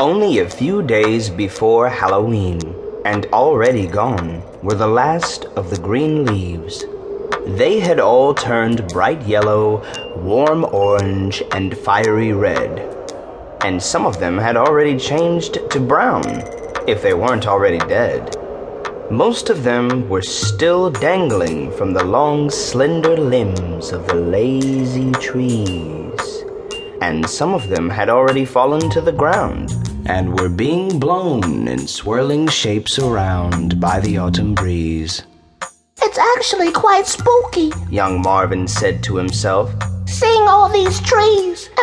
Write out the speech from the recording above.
Only a few days before Halloween, and already gone, were the last of the green leaves. They had all turned bright yellow, warm orange, and fiery red. And some of them had already changed to brown, if they weren't already dead. Most of them were still dangling from the long, slender limbs of the lazy trees. And some of them had already fallen to the ground and were being blown in swirling shapes around by the autumn breeze. It's actually quite spooky, Young Marvin said to himself. seeing all these trees